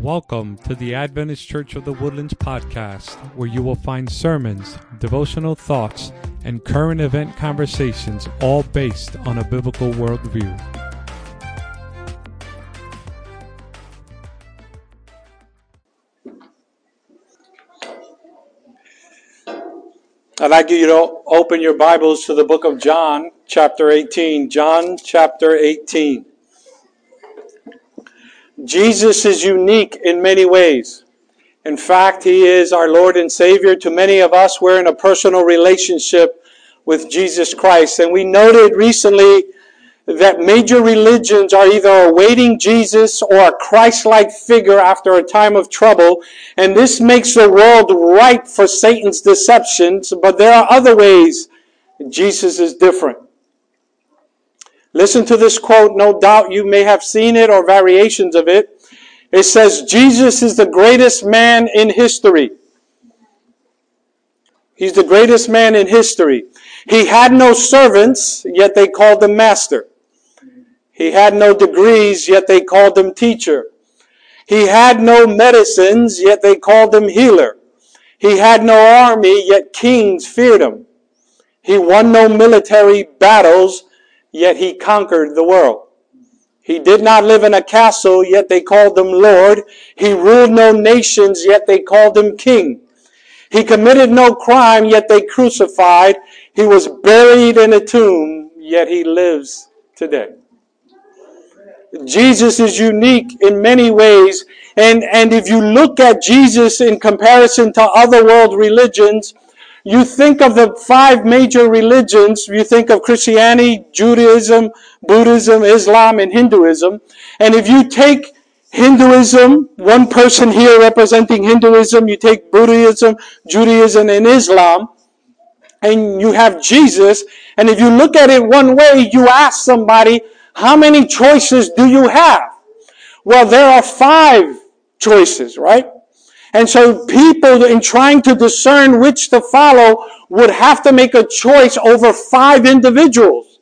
Welcome to the Adventist Church of the Woodlands podcast, where you will find sermons, devotional thoughts, and current event conversations, all based on a biblical worldview. I'd like you to open your Bibles to the book of John, chapter 18. John, chapter 18. Jesus is unique in many ways. In fact, He is our Lord and Savior. To many of us, we're in a personal relationship with Jesus Christ. And we noted recently that major religions are either awaiting Jesus or a Christ-like figure after a time of trouble. And this makes the world ripe for Satan's deceptions. But there are other ways Jesus is different. Listen to this quote. No doubt you may have seen it or variations of it. It says, Jesus is the greatest man in history. He's the greatest man in history. He had no servants, yet they called him master. He had no degrees, yet they called him teacher. He had no medicines, yet they called him healer. He had no army, yet kings feared him. He won no military battles, yet he conquered the world. He did not live in a castle, yet they called him Lord. He ruled no nations, yet they called him King. He committed no crime, yet they crucified. He was buried in a tomb, yet he lives today. Jesus is unique in many ways. And, and if you look at Jesus in comparison to other world religions, you think of the five major religions, you think of Christianity, Judaism, Buddhism, Islam, and Hinduism. And if you take Hinduism, one person here representing Hinduism, you take Buddhism, Judaism, and Islam, and you have Jesus, and if you look at it one way, you ask somebody, how many choices do you have? Well, there are five choices, right? And so people in trying to discern which to follow would have to make a choice over five individuals.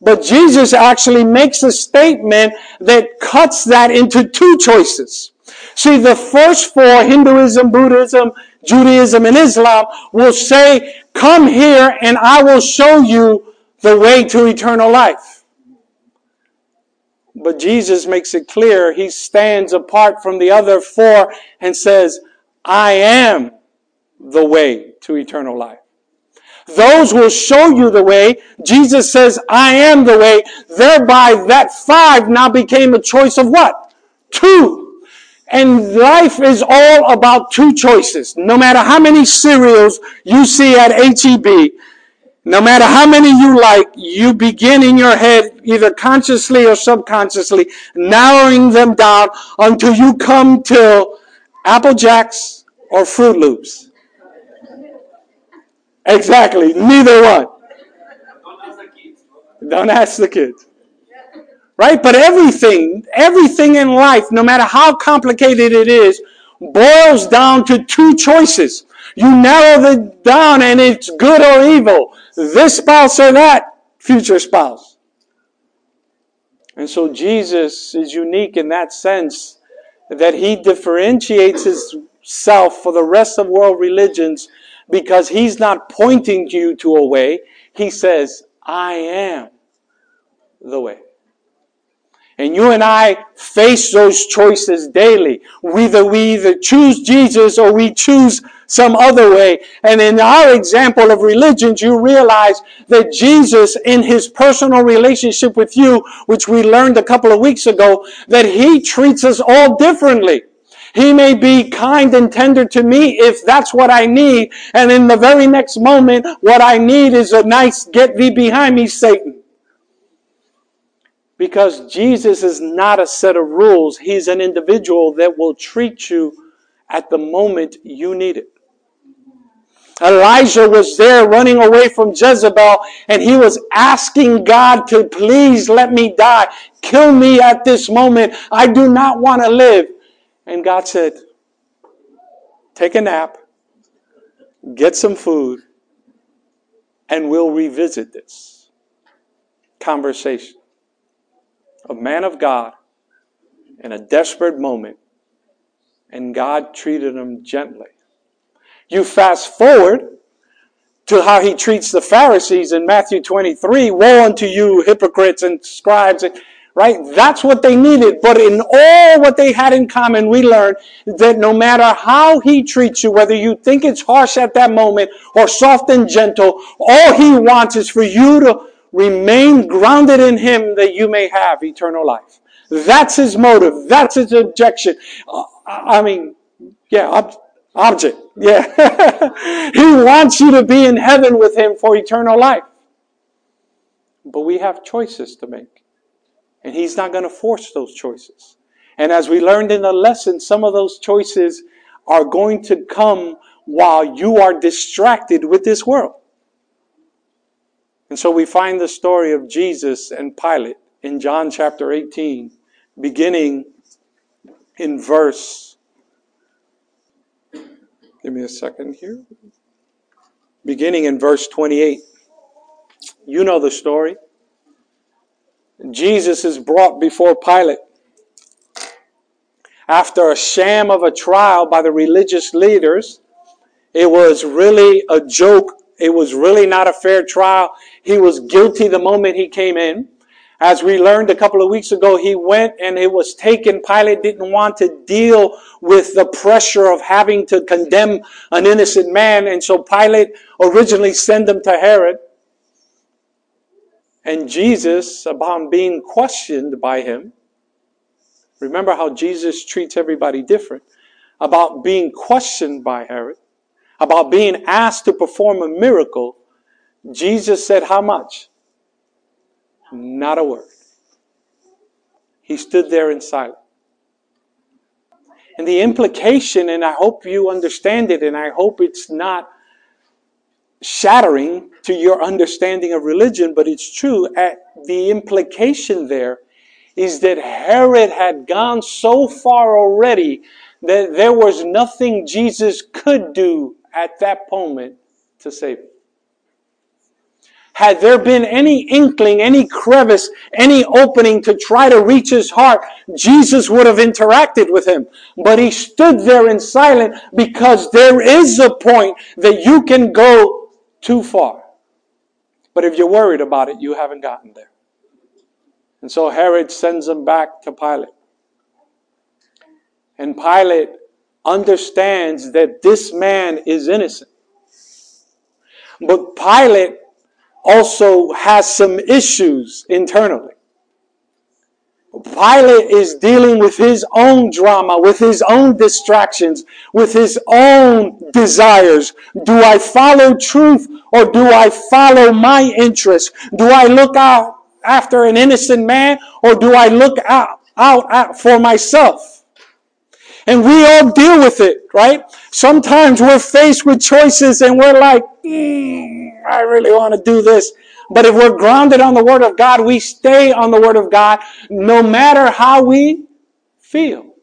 But Jesus actually makes a statement that cuts that into two choices. See, the first four, Hinduism, Buddhism, Judaism, and Islam, will say, come here and I will show you the way to eternal life. But Jesus makes it clear he stands apart from the other four and says, I am the way to eternal life. Those will show you the way. Jesus says, I am the way. Thereby that five now became a choice of what? Two. And life is all about two choices. No matter how many cereals you see at HEB, no matter how many you like, you begin in your head, either consciously or subconsciously, narrowing them down until you come to Apple Jacks or Froot Loops. Exactly, neither one. Don't ask the kids. Right? But everything, everything in life, no matter how complicated it is, boils down to two choices. You narrow it down and it's good or evil this spouse or that future spouse. And so Jesus is unique in that sense that he differentiates himself for the rest of world religions because he's not pointing you to a way. He says, I am the way. And you and I face those choices daily. Either we either choose Jesus or we choose some other way. And in our example of religions, you realize that Jesus, in his personal relationship with you, which we learned a couple of weeks ago, that he treats us all differently. He may be kind and tender to me if that's what I need. And in the very next moment, what I need is a nice get thee behind me, Satan. Because Jesus is not a set of rules. He's an individual that will treat you at the moment you need it. Elijah was there running away from Jezebel and he was asking God to please let me die. Kill me at this moment. I do not want to live. And God said, take a nap, get some food, and we'll revisit this conversation a man of God in a desperate moment and God treated him gently. You fast forward to how he treats the Pharisees in Matthew 23 Woe unto you, hypocrites and scribes. Right? That's what they needed. But in all what they had in common, we learned that no matter how he treats you, whether you think it's harsh at that moment or soft and gentle, all he wants is for you to remain grounded in him that you may have eternal life. That's his motive. That's his objection. Uh, I mean, yeah, ob- object. Yeah. he wants you to be in heaven with him for eternal life. But we have choices to make. And he's not going to force those choices. And as we learned in the lesson, some of those choices are going to come while you are distracted with this world. And so we find the story of Jesus and Pilate in John chapter 18, beginning in verse. Give me a second here. Beginning in verse 28. You know the story. Jesus is brought before Pilate after a sham of a trial by the religious leaders. It was really a joke. It was really not a fair trial. He was guilty the moment he came in. As we learned a couple of weeks ago, he went and it was taken. Pilate didn't want to deal with the pressure of having to condemn an innocent man. And so Pilate originally sent him to Herod. And Jesus, upon being questioned by him, remember how Jesus treats everybody different, about being questioned by Herod, about being asked to perform a miracle, Jesus said, How much? Not a word. He stood there in silence. And the implication, and I hope you understand it, and I hope it's not shattering to your understanding of religion, but it's true. The implication there is that Herod had gone so far already that there was nothing Jesus could do at that moment to save him. Had there been any inkling, any crevice, any opening to try to reach his heart, Jesus would have interacted with him. But he stood there in silence because there is a point that you can go too far. But if you're worried about it, you haven't gotten there. And so Herod sends him back to Pilate. And Pilate understands that this man is innocent. But Pilate also has some issues internally. Pilate is dealing with his own drama, with his own distractions, with his own desires. Do I follow truth or do I follow my interests? Do I look out after an innocent man or do I look out, out, out for myself? And we all deal with it, right? Sometimes we're faced with choices and we're like, mm, I really want to do this. But if we're grounded on the Word of God, we stay on the Word of God no matter how we feel.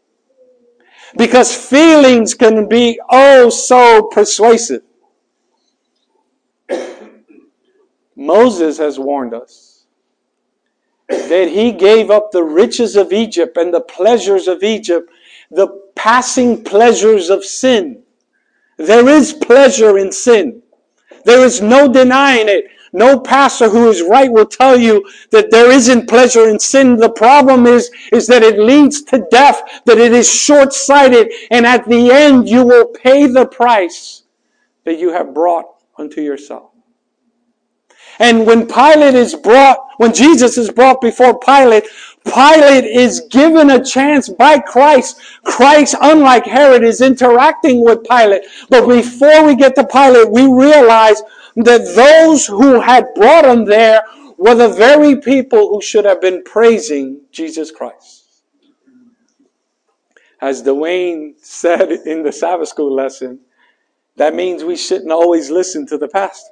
Because feelings can be oh so persuasive. Moses has warned us that he gave up the riches of Egypt and the pleasures of Egypt, the passing pleasures of sin. There is pleasure in sin. There is no denying it. No pastor who is right will tell you that there isn't pleasure in sin. The problem is, is that it leads to death, that it is short-sighted, and at the end you will pay the price that you have brought unto yourself. And when Pilate is brought, when Jesus is brought before Pilate, Pilate is given a chance by Christ. Christ, unlike Herod, is interacting with Pilate. But before we get to Pilate, we realize that those who had brought him there were the very people who should have been praising Jesus Christ. As Dwayne said in the Sabbath school lesson, that means we shouldn't always listen to the pastor.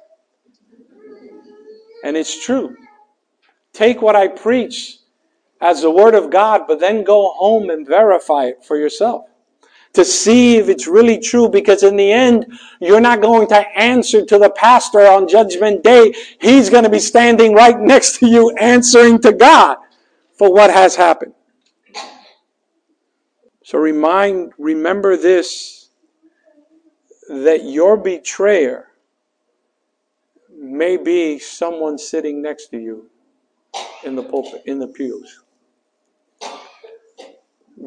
And it's true. Take what I preach as the Word of God, but then go home and verify it for yourself to see if it's really true because in the end, you're not going to answer to the pastor on judgment day. He's going to be standing right next to you answering to God for what has happened. So remind, remember this that your betrayer may be someone sitting next to you in the pulpit, in the pews.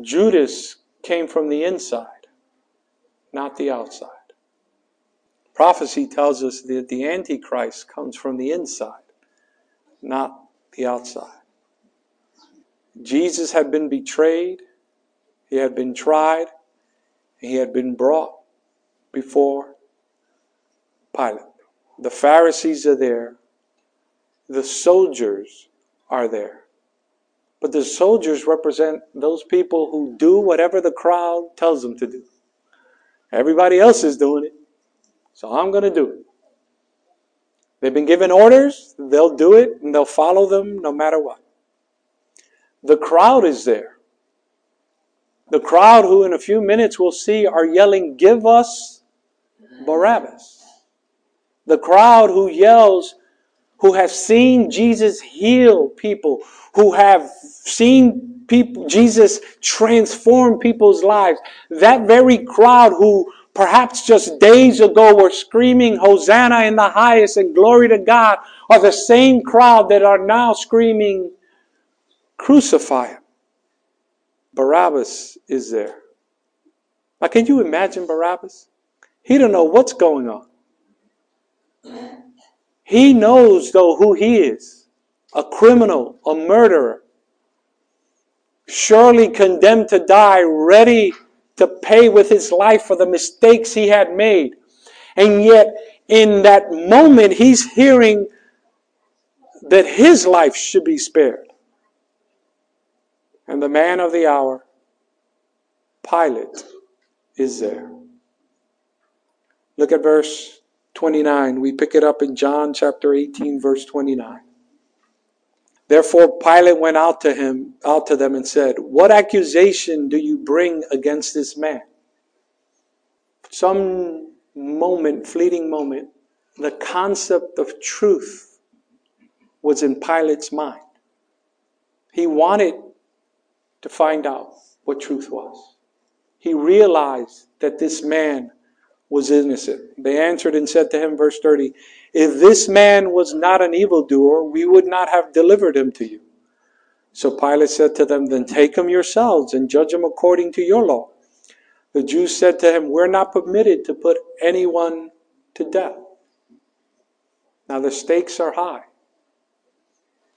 Judas came from the inside, not the outside. Prophecy tells us that the Antichrist comes from the inside, not the outside. Jesus had been betrayed, he had been tried, he had been brought before Pilate. The Pharisees are there, the soldiers are there. But the soldiers represent those people who do whatever the crowd tells them to do. Everybody else is doing it, so I'm going to do it. They've been given orders, they'll do it, and they'll follow them no matter what. The crowd is there. The crowd, who in a few minutes we'll see, are yelling, Give us Barabbas. The crowd who yells, who have seen Jesus heal people, who have seen people, Jesus transform people's lives. That very crowd who perhaps just days ago were screaming Hosanna in the highest and glory to God are the same crowd that are now screaming crucify him. Barabbas is there. Now can you imagine Barabbas? He don't know what's going on. He knows though who he is. A criminal, a murderer, surely condemned to die, ready to pay with his life for the mistakes he had made. And yet, in that moment, he's hearing that his life should be spared. And the man of the hour, Pilate, is there. Look at verse 29. We pick it up in John chapter 18, verse 29. Therefore Pilate went out to him, out to them and said, What accusation do you bring against this man? Some moment, fleeting moment, the concept of truth was in Pilate's mind. He wanted to find out what truth was. He realized that this man was innocent. They answered and said to him, verse 30, if this man was not an evildoer, we would not have delivered him to you. So Pilate said to them, Then take him yourselves and judge him according to your law. The Jews said to him, We're not permitted to put anyone to death. Now the stakes are high.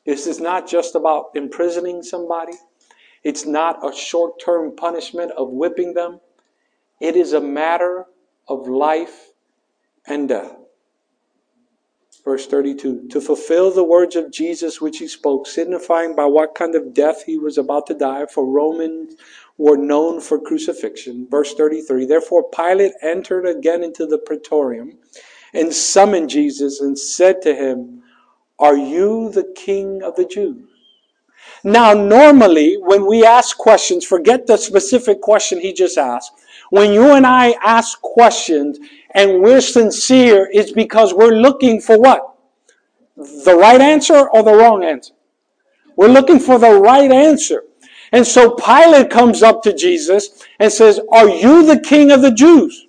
This is not just about imprisoning somebody. It's not a short term punishment of whipping them. It is a matter of life and death. Verse 32 To fulfill the words of Jesus which he spoke, signifying by what kind of death he was about to die, for Romans were known for crucifixion. Verse 33 Therefore Pilate entered again into the praetorium and summoned Jesus and said to him, Are you the king of the Jews? Now, normally, when we ask questions, forget the specific question he just asked. When you and I ask questions and we're sincere, it's because we're looking for what? The right answer or the wrong answer? We're looking for the right answer. And so Pilate comes up to Jesus and says, Are you the king of the Jews?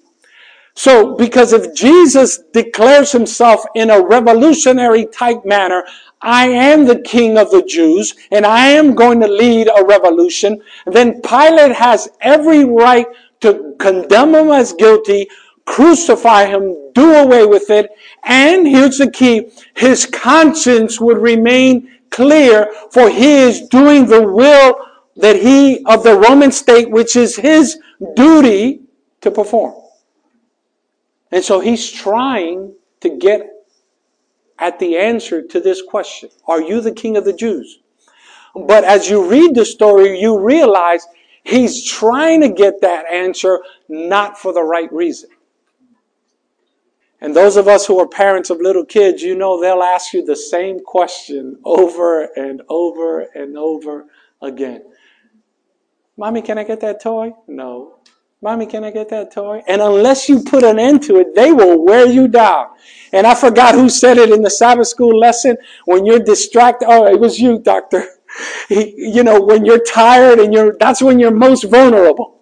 So, because if Jesus declares himself in a revolutionary type manner, I am the king of the Jews and I am going to lead a revolution, then Pilate has every right to condemn him as guilty, crucify him, do away with it, and here's the key, his conscience would remain clear for he is doing the will that he of the Roman state, which is his duty to perform. And so he's trying to get at the answer to this question. Are you the king of the Jews? But as you read the story, you realize he's trying to get that answer not for the right reason. And those of us who are parents of little kids, you know they'll ask you the same question over and over and over again. Mommy, can I get that toy? No. Mommy, can I get that toy? And unless you put an end to it, they will wear you down. And I forgot who said it in the Sabbath school lesson. When you're distracted, oh, it was you, doctor. you know, when you're tired and you're, that's when you're most vulnerable.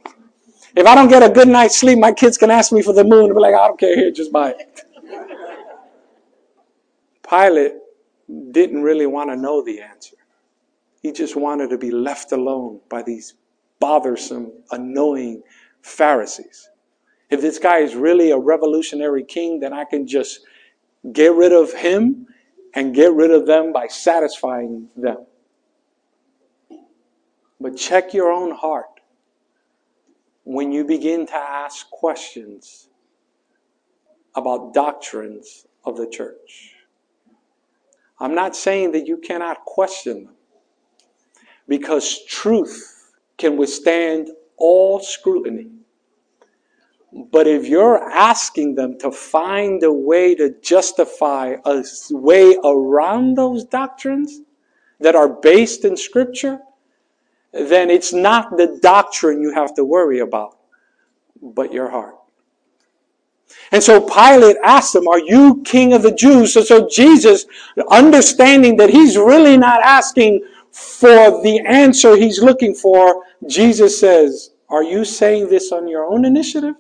If I don't get a good night's sleep, my kids can ask me for the moon and be like, I don't care, here, just buy it. Pilate didn't really want to know the answer. He just wanted to be left alone by these bothersome, annoying Pharisees. If this guy is really a revolutionary king, then I can just get rid of him and get rid of them by satisfying them. But check your own heart when you begin to ask questions about doctrines of the church. I'm not saying that you cannot question them because truth can withstand all scrutiny. But if you're asking them to find a way to justify a way around those doctrines that are based in Scripture, then it's not the doctrine you have to worry about, but your heart. And so Pilate asked him, Are you king of the Jews? So, so Jesus, understanding that he's really not asking for the answer he's looking for, Jesus says, Are you saying this on your own initiative?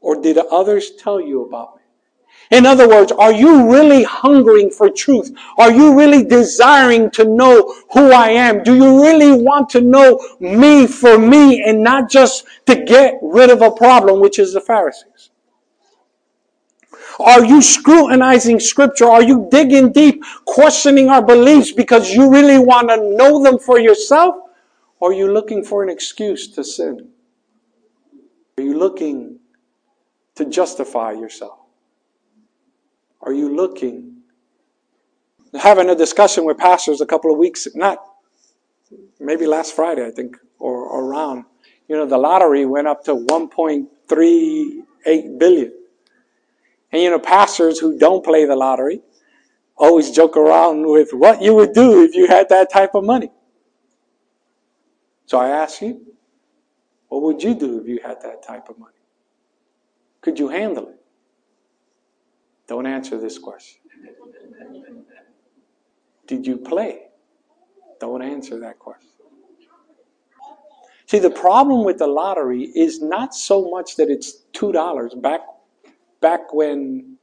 Or did others tell you about? In other words, are you really hungering for truth? Are you really desiring to know who I am? Do you really want to know me for me and not just to get rid of a problem, which is the Pharisees? Are you scrutinizing scripture? Are you digging deep, questioning our beliefs because you really want to know them for yourself? Or are you looking for an excuse to sin? Are you looking to justify yourself? Are you looking? Having a discussion with pastors a couple of weeks, not maybe last Friday, I think, or, or around. You know, the lottery went up to 1.38 billion. And you know, pastors who don't play the lottery always joke around with what you would do if you had that type of money. So I ask you, what would you do if you had that type of money? Could you handle it? Don't answer this question. Did you play? Don't answer that question. See, the problem with the lottery is not so much that it's $2. Back, back when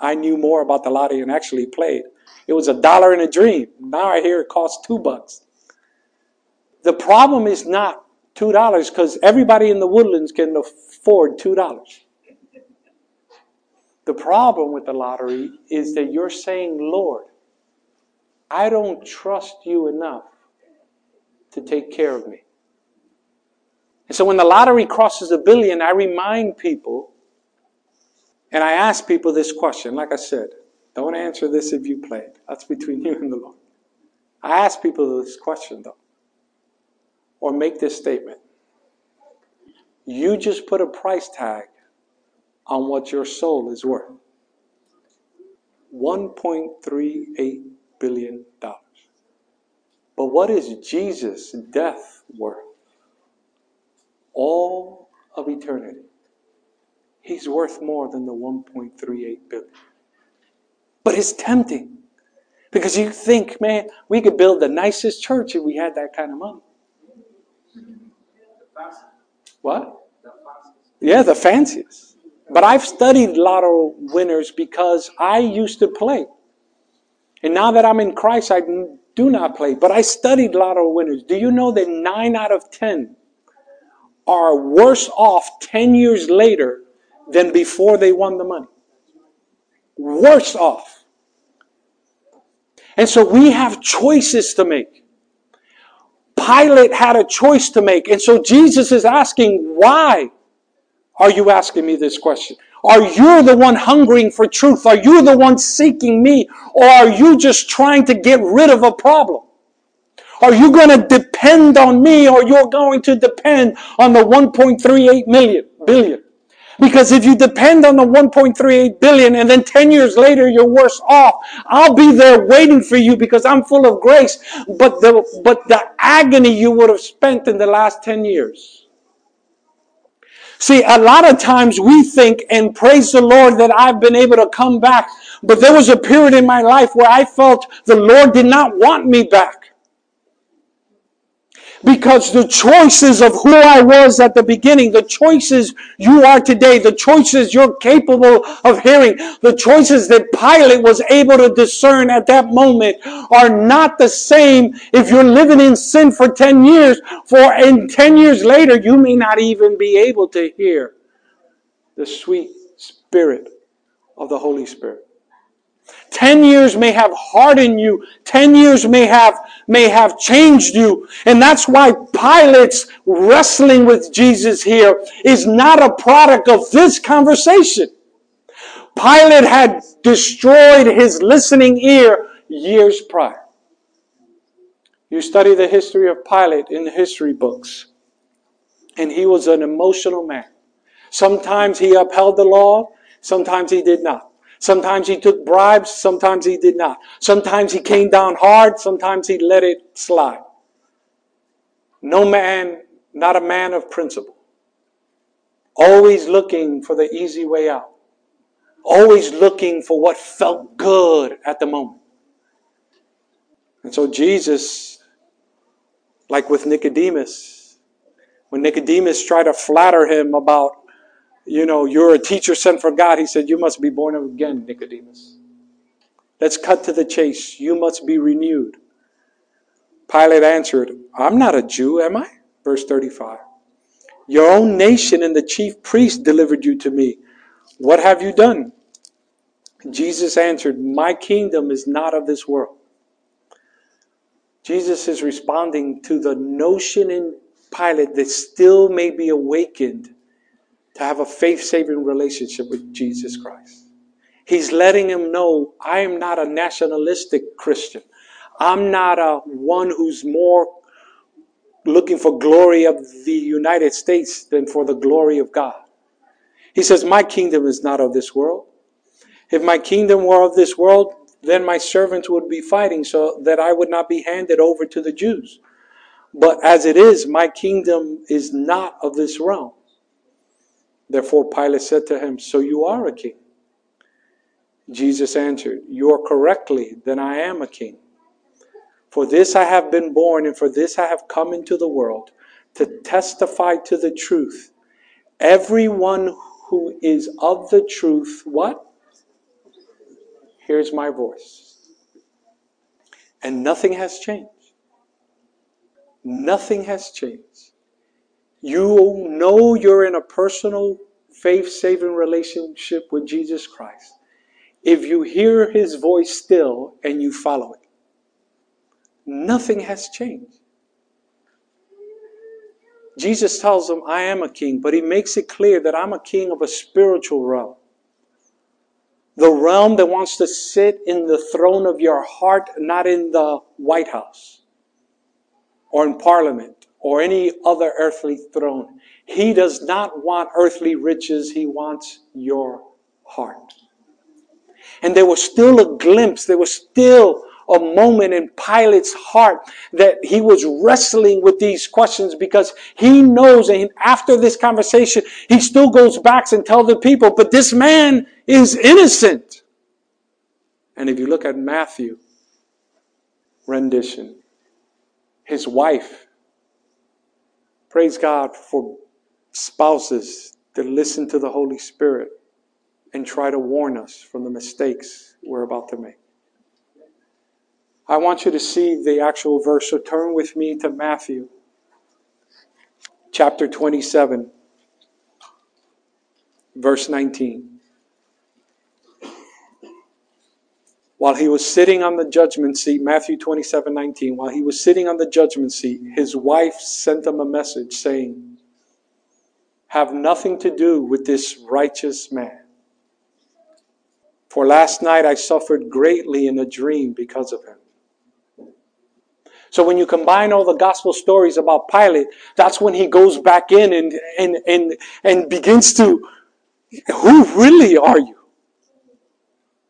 I knew more about the lottery and actually played, it was a dollar in a dream. Now I hear it costs two bucks. The problem is not $2 because everybody in the woodlands can afford $2. The problem with the lottery is that you're saying, Lord, I don't trust you enough to take care of me. And so when the lottery crosses a billion, I remind people and I ask people this question. Like I said, don't answer this if you play it. That's between you and the Lord. I ask people this question though, or make this statement. You just put a price tag on what your soul is worth. $1.38 billion. But what is Jesus' death worth? All of eternity. He's worth more than the 1.38 billion. But it's tempting. Because you think, man, we could build the nicest church if we had that kind of money. What? Yeah, the fanciest. But I've studied lotto winners because I used to play. And now that I'm in Christ, I do not play. But I studied lotto winners. Do you know that nine out of ten are worse off 10 years later than before they won the money? Worse off. And so we have choices to make. Pilate had a choice to make. And so Jesus is asking, why? Are you asking me this question? Are you the one hungering for truth? Are you the one seeking me? Or are you just trying to get rid of a problem? Are you going to depend on me or you're going to depend on the 1.38 million, billion? Because if you depend on the 1.38 billion and then 10 years later you're worse off, I'll be there waiting for you because I'm full of grace. But the, but the agony you would have spent in the last 10 years See, a lot of times we think and praise the Lord that I've been able to come back. But there was a period in my life where I felt the Lord did not want me back. Because the choices of who I was at the beginning, the choices you are today, the choices you're capable of hearing, the choices that Pilate was able to discern at that moment are not the same if you're living in sin for 10 years. For in 10 years later, you may not even be able to hear the sweet spirit of the Holy Spirit. Ten years may have hardened you. Ten years may have, may have changed you. And that's why Pilate's wrestling with Jesus here is not a product of this conversation. Pilate had destroyed his listening ear years prior. You study the history of Pilate in the history books, and he was an emotional man. Sometimes he upheld the law, sometimes he did not. Sometimes he took bribes, sometimes he did not. Sometimes he came down hard, sometimes he let it slide. No man, not a man of principle. Always looking for the easy way out. Always looking for what felt good at the moment. And so Jesus, like with Nicodemus, when Nicodemus tried to flatter him about you know, you're a teacher sent for God. He said, You must be born again, Nicodemus. Let's cut to the chase. You must be renewed. Pilate answered, I'm not a Jew, am I? Verse 35. Your own nation and the chief priest delivered you to me. What have you done? Jesus answered, My kingdom is not of this world. Jesus is responding to the notion in Pilate that still may be awakened to have a faith saving relationship with Jesus Christ. He's letting him know I am not a nationalistic Christian. I'm not a one who's more looking for glory of the United States than for the glory of God. He says, My kingdom is not of this world. If my kingdom were of this world, then my servants would be fighting so that I would not be handed over to the Jews. But as it is, my kingdom is not of this realm. Therefore Pilate said to him, So you are a king? Jesus answered, You are correctly, then I am a king. For this I have been born, and for this I have come into the world, to testify to the truth. Everyone who is of the truth, what? Here's my voice. And nothing has changed. Nothing has changed you know you're in a personal faith saving relationship with Jesus Christ if you hear his voice still and you follow it. Nothing has changed. Jesus tells them, I am a king, but he makes it clear that I'm a king of a spiritual realm. The realm that wants to sit in the throne of your heart, not in the White House or in Parliament or any other earthly throne. He does not want earthly riches, he wants your heart. And there was still a glimpse, there was still a moment in Pilate's heart that he was wrestling with these questions because he knows and after this conversation, he still goes back and tells the people, but this man is innocent. And if you look at Matthew rendition, his wife Praise God for spouses that listen to the Holy Spirit and try to warn us from the mistakes we're about to make. I want you to see the actual verse, so turn with me to Matthew chapter 27, verse 19. While he was sitting on the judgment seat, Matthew 27 19, while he was sitting on the judgment seat, his wife sent him a message saying, Have nothing to do with this righteous man. For last night I suffered greatly in a dream because of him. So when you combine all the gospel stories about Pilate, that's when he goes back in and, and, and, and begins to, who really are you?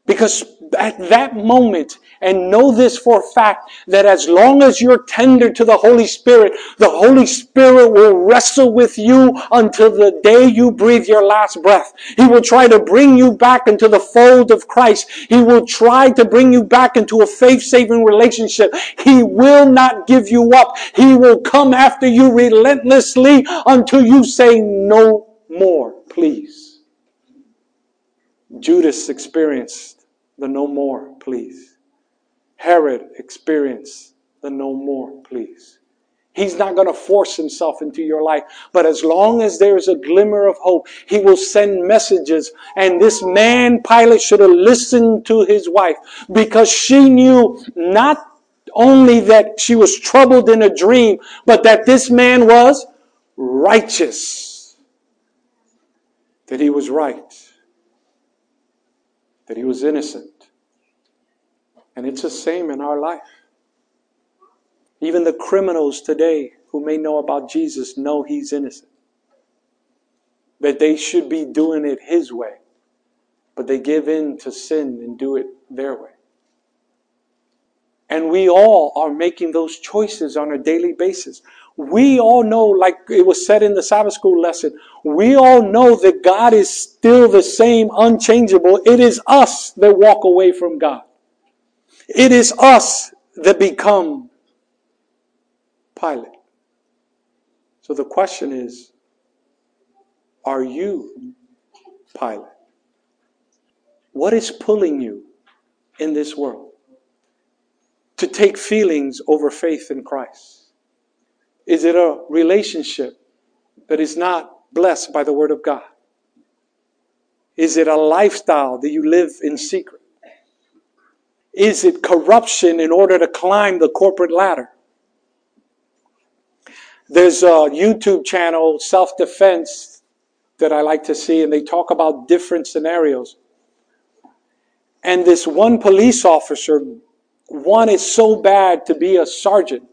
Because at that moment and know this for a fact that as long as you're tender to the Holy Spirit, the Holy Spirit will wrestle with you until the day you breathe your last breath. He will try to bring you back into the fold of Christ. He will try to bring you back into a faith saving relationship. He will not give you up. He will come after you relentlessly until you say no more, please. Judas experienced the no more, please. Herod experienced the no more, please. He's not going to force himself into your life. But as long as there is a glimmer of hope, he will send messages. And this man, Pilate, should have listened to his wife because she knew not only that she was troubled in a dream, but that this man was righteous. That he was right. That he was innocent. And it's the same in our life. Even the criminals today who may know about Jesus know he's innocent. That they should be doing it his way. But they give in to sin and do it their way. And we all are making those choices on a daily basis. We all know, like it was said in the Sabbath school lesson, we all know that God is still the same, unchangeable. It is us that walk away from God. It is us that become Pilate. So the question is Are you Pilate? What is pulling you in this world to take feelings over faith in Christ? Is it a relationship that is not blessed by the Word of God? Is it a lifestyle that you live in secret? Is it corruption in order to climb the corporate ladder? There's a YouTube channel, Self Defense, that I like to see, and they talk about different scenarios. And this one police officer wanted so bad to be a sergeant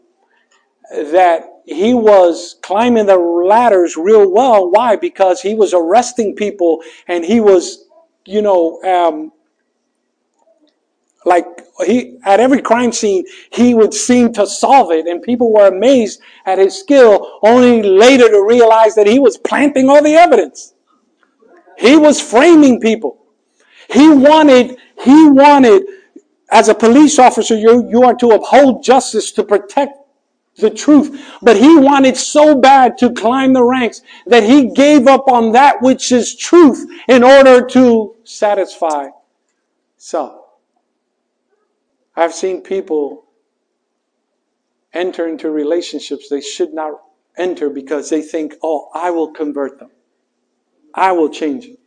that he was climbing the ladders real well. Why? Because he was arresting people and he was, you know, um, like he at every crime scene he would seem to solve it and people were amazed at his skill only later to realize that he was planting all the evidence. He was framing people. He wanted he wanted as a police officer you, you are to uphold justice to protect the truth but he wanted so bad to climb the ranks that he gave up on that which is truth in order to satisfy self I've seen people enter into relationships they should not enter because they think, oh, I will convert them. I will change them.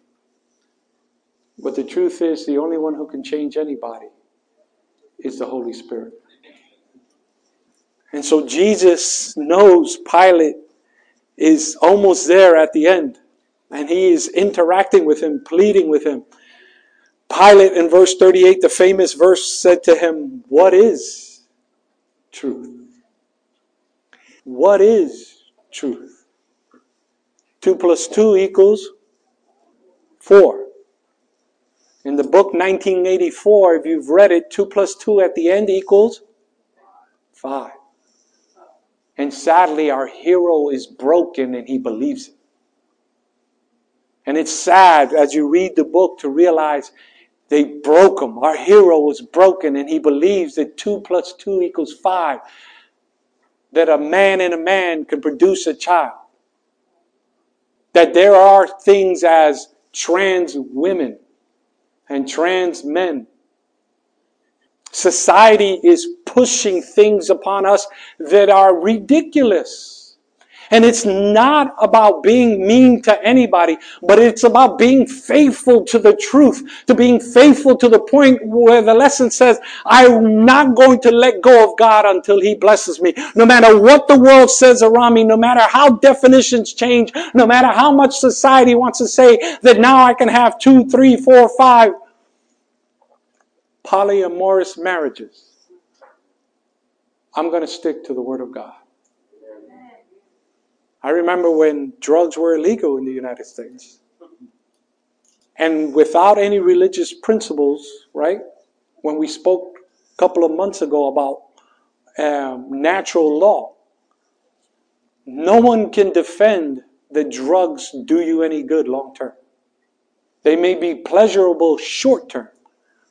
But the truth is, the only one who can change anybody is the Holy Spirit. And so Jesus knows Pilate is almost there at the end. And he is interacting with him, pleading with him. Pilate in verse 38, the famous verse, said to him, What is truth? What is truth? 2 plus 2 equals 4. In the book 1984, if you've read it, 2 plus 2 at the end equals 5. And sadly, our hero is broken and he believes it. And it's sad as you read the book to realize they broke him. Our hero was broken, and he believes that 2 plus 2 equals 5. That a man and a man can produce a child. That there are things as trans women and trans men. Society is pushing things upon us that are ridiculous. And it's not about being mean to anybody, but it's about being faithful to the truth, to being faithful to the point where the lesson says, I'm not going to let go of God until He blesses me. No matter what the world says around me, no matter how definitions change, no matter how much society wants to say that now I can have two, three, four, five polyamorous marriages. I'm going to stick to the Word of God. I remember when drugs were illegal in the United States. And without any religious principles, right? when we spoke a couple of months ago about um, natural law. No one can defend that drugs do you any good long term. They may be pleasurable short term,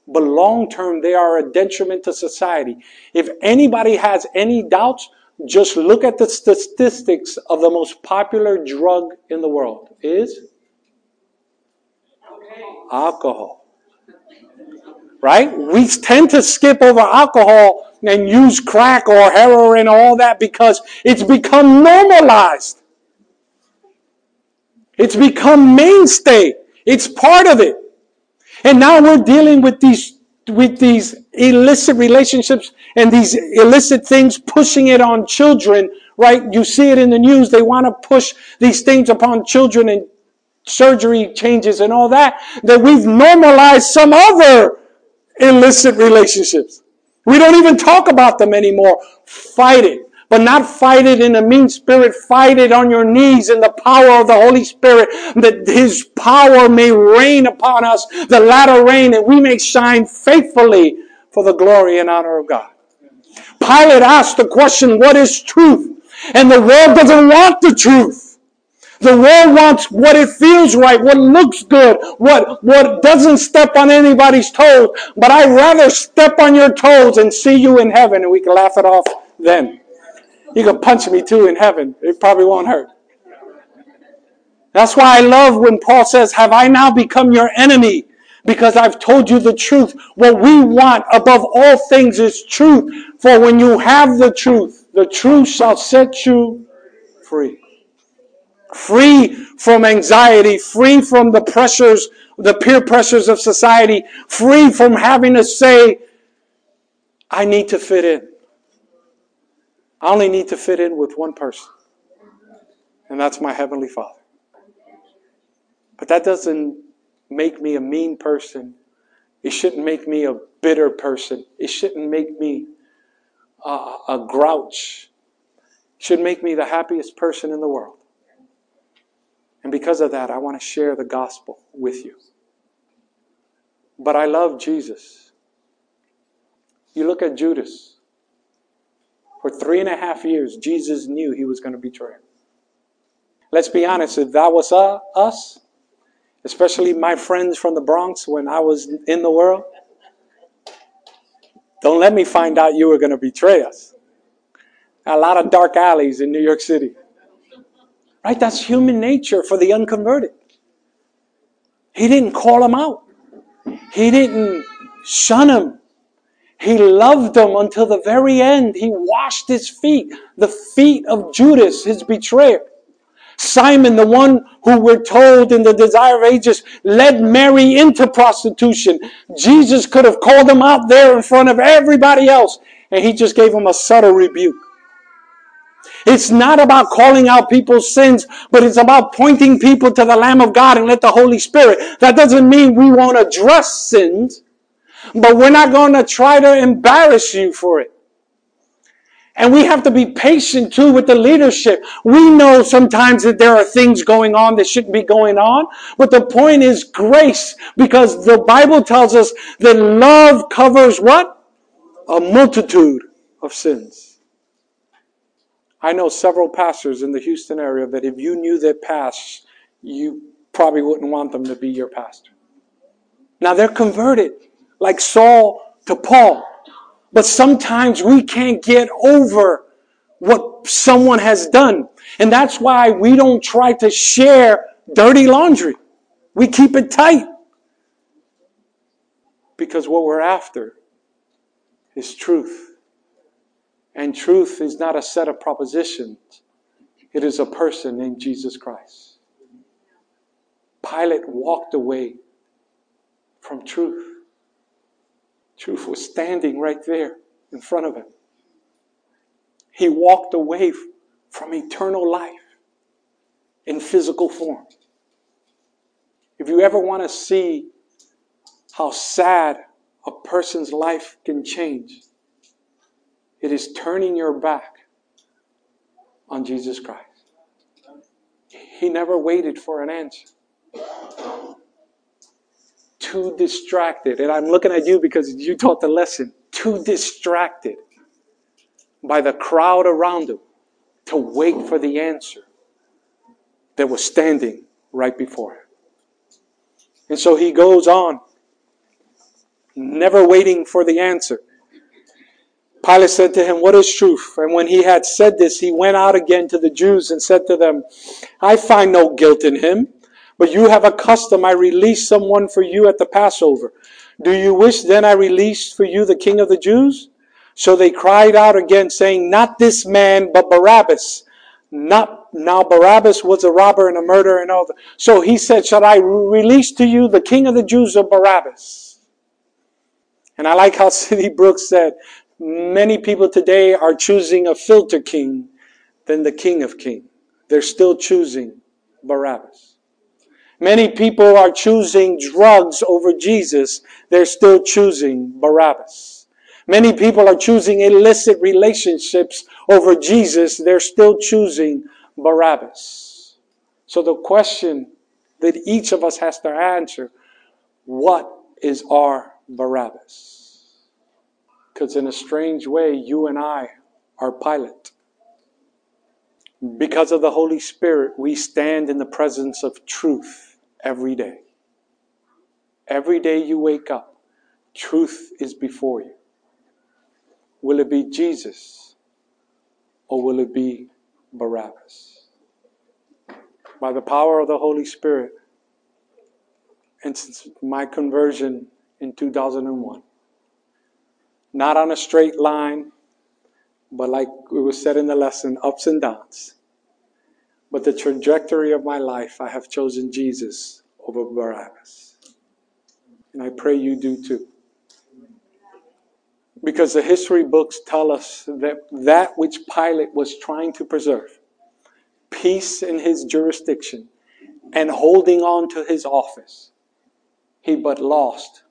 but long term they are a detriment to society. If anybody has any doubts, just look at the statistics of the most popular drug in the world is alcohol. Right? We tend to skip over alcohol and use crack or heroin or all that because it's become normalized. It's become mainstay. It's part of it. And now we're dealing with these with these illicit relationships and these illicit things pushing it on children, right? You see it in the news. They want to push these things upon children and surgery changes and all that, that we've normalized some other illicit relationships. We don't even talk about them anymore. Fight it. But not fight it in a mean spirit. Fight it on your knees in the power of the Holy Spirit that His power may reign upon us, the latter rain, and we may shine faithfully for the glory and honor of God. Pilate asked the question, what is truth? And the world doesn't want the truth. The world wants what it feels right, what looks good, what, what doesn't step on anybody's toes. But I'd rather step on your toes and see you in heaven and we can laugh it off then. You can punch me too in heaven. It probably won't hurt. That's why I love when Paul says, Have I now become your enemy? Because I've told you the truth. What we want above all things is truth. For when you have the truth, the truth shall set you free free from anxiety, free from the pressures, the peer pressures of society, free from having to say, I need to fit in. I only need to fit in with one person, and that's my Heavenly Father. But that doesn't make me a mean person. It shouldn't make me a bitter person. It shouldn't make me a, a grouch. It should make me the happiest person in the world. And because of that, I want to share the gospel with you. But I love Jesus. You look at Judas. For three and a half years, Jesus knew he was going to betray him. Let's be honest, if that was uh, us, especially my friends from the Bronx when I was in the world, don't let me find out you were going to betray us. A lot of dark alleys in New York City. Right? That's human nature for the unconverted. He didn't call them out. He didn't shun them. He loved them until the very end. He washed his feet, the feet of Judas, his betrayer. Simon, the one who we're told in the desire of ages led Mary into prostitution. Jesus could have called him out there in front of everybody else, and he just gave him a subtle rebuke. It's not about calling out people's sins, but it's about pointing people to the Lamb of God and let the Holy Spirit. That doesn't mean we won't address sins, but we're not going to try to embarrass you for it. And we have to be patient too with the leadership. We know sometimes that there are things going on that shouldn't be going on, but the point is grace because the Bible tells us that love covers what? A multitude of sins. I know several pastors in the Houston area that if you knew their past, you probably wouldn't want them to be your pastor. Now they're converted, like Saul to Paul. But sometimes we can't get over what someone has done. And that's why we don't try to share dirty laundry. We keep it tight. Because what we're after is truth. And truth is not a set of propositions, it is a person named Jesus Christ. Pilate walked away from truth. Truth was standing right there in front of him. He walked away from eternal life in physical form. If you ever want to see how sad a person's life can change, it is turning your back on Jesus Christ. He never waited for an answer. Too distracted. And I'm looking at you because you taught the lesson. Too distracted by the crowd around him to wait for the answer that was standing right before him. And so he goes on, never waiting for the answer. Pilate said to him, What is truth? And when he had said this, he went out again to the Jews and said to them, I find no guilt in him, but you have a custom I release someone for you at the Passover. Do you wish then I released for you the king of the Jews? So they cried out again, saying, Not this man, but Barabbas. Not now Barabbas was a robber and a murderer and all that. So he said, Shall I release to you the king of the Jews or Barabbas? And I like how City Brooks said, Many people today are choosing a filter king than the king of kings. They're still choosing Barabbas. Many people are choosing drugs over Jesus. They're still choosing Barabbas. Many people are choosing illicit relationships over Jesus. They're still choosing Barabbas. So the question that each of us has to answer, what is our Barabbas? Because in a strange way, you and I are Pilate. Because of the Holy Spirit, we stand in the presence of truth every day. Every day you wake up, truth is before you. Will it be Jesus or will it be Barabbas? By the power of the Holy Spirit, and since my conversion in 2001, not on a straight line, but like it was said in the lesson, ups and downs. But the trajectory of my life, I have chosen Jesus over Barabbas. And I pray you do too. Because the history books tell us that that which Pilate was trying to preserve, peace in his jurisdiction, and holding on to his office, he but lost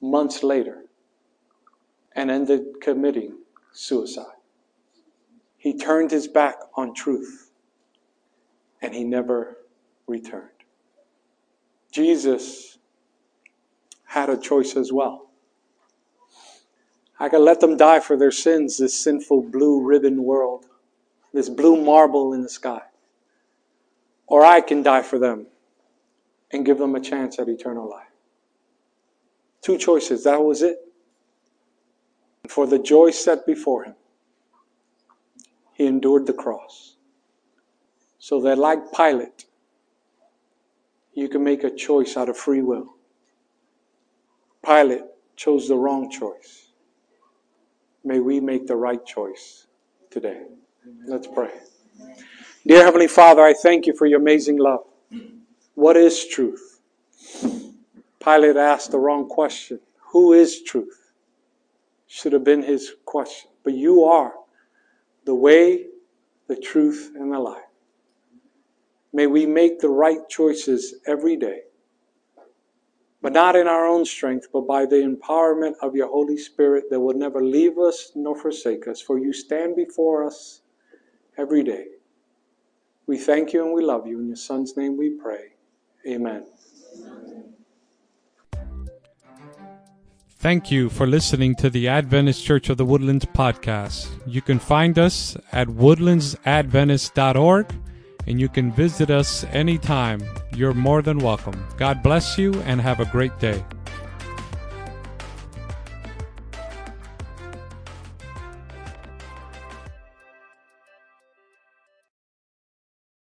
months later and ended committing suicide. He turned his back on truth and he never returned. Jesus had a choice as well. I could let them die for their sins, this sinful blue ribbon world, this blue marble in the sky. Or I can die for them and give them a chance at eternal life. Two choices, that was it. For the joy set before him, he endured the cross. So that, like Pilate, you can make a choice out of free will. Pilate chose the wrong choice. May we make the right choice today. Let's pray. Dear Heavenly Father, I thank you for your amazing love. What is truth? Pilate asked the wrong question. Who is truth? Should have been his question. But you are the way, the truth, and the life. May we make the right choices every day, but not in our own strength, but by the empowerment of your Holy Spirit that will never leave us nor forsake us, for you stand before us every day. We thank you and we love you. In your Son's name we pray. Amen. Thank you for listening to the Adventist Church of the Woodlands podcast. You can find us at woodlandsadventist.org and you can visit us anytime. You're more than welcome. God bless you and have a great day.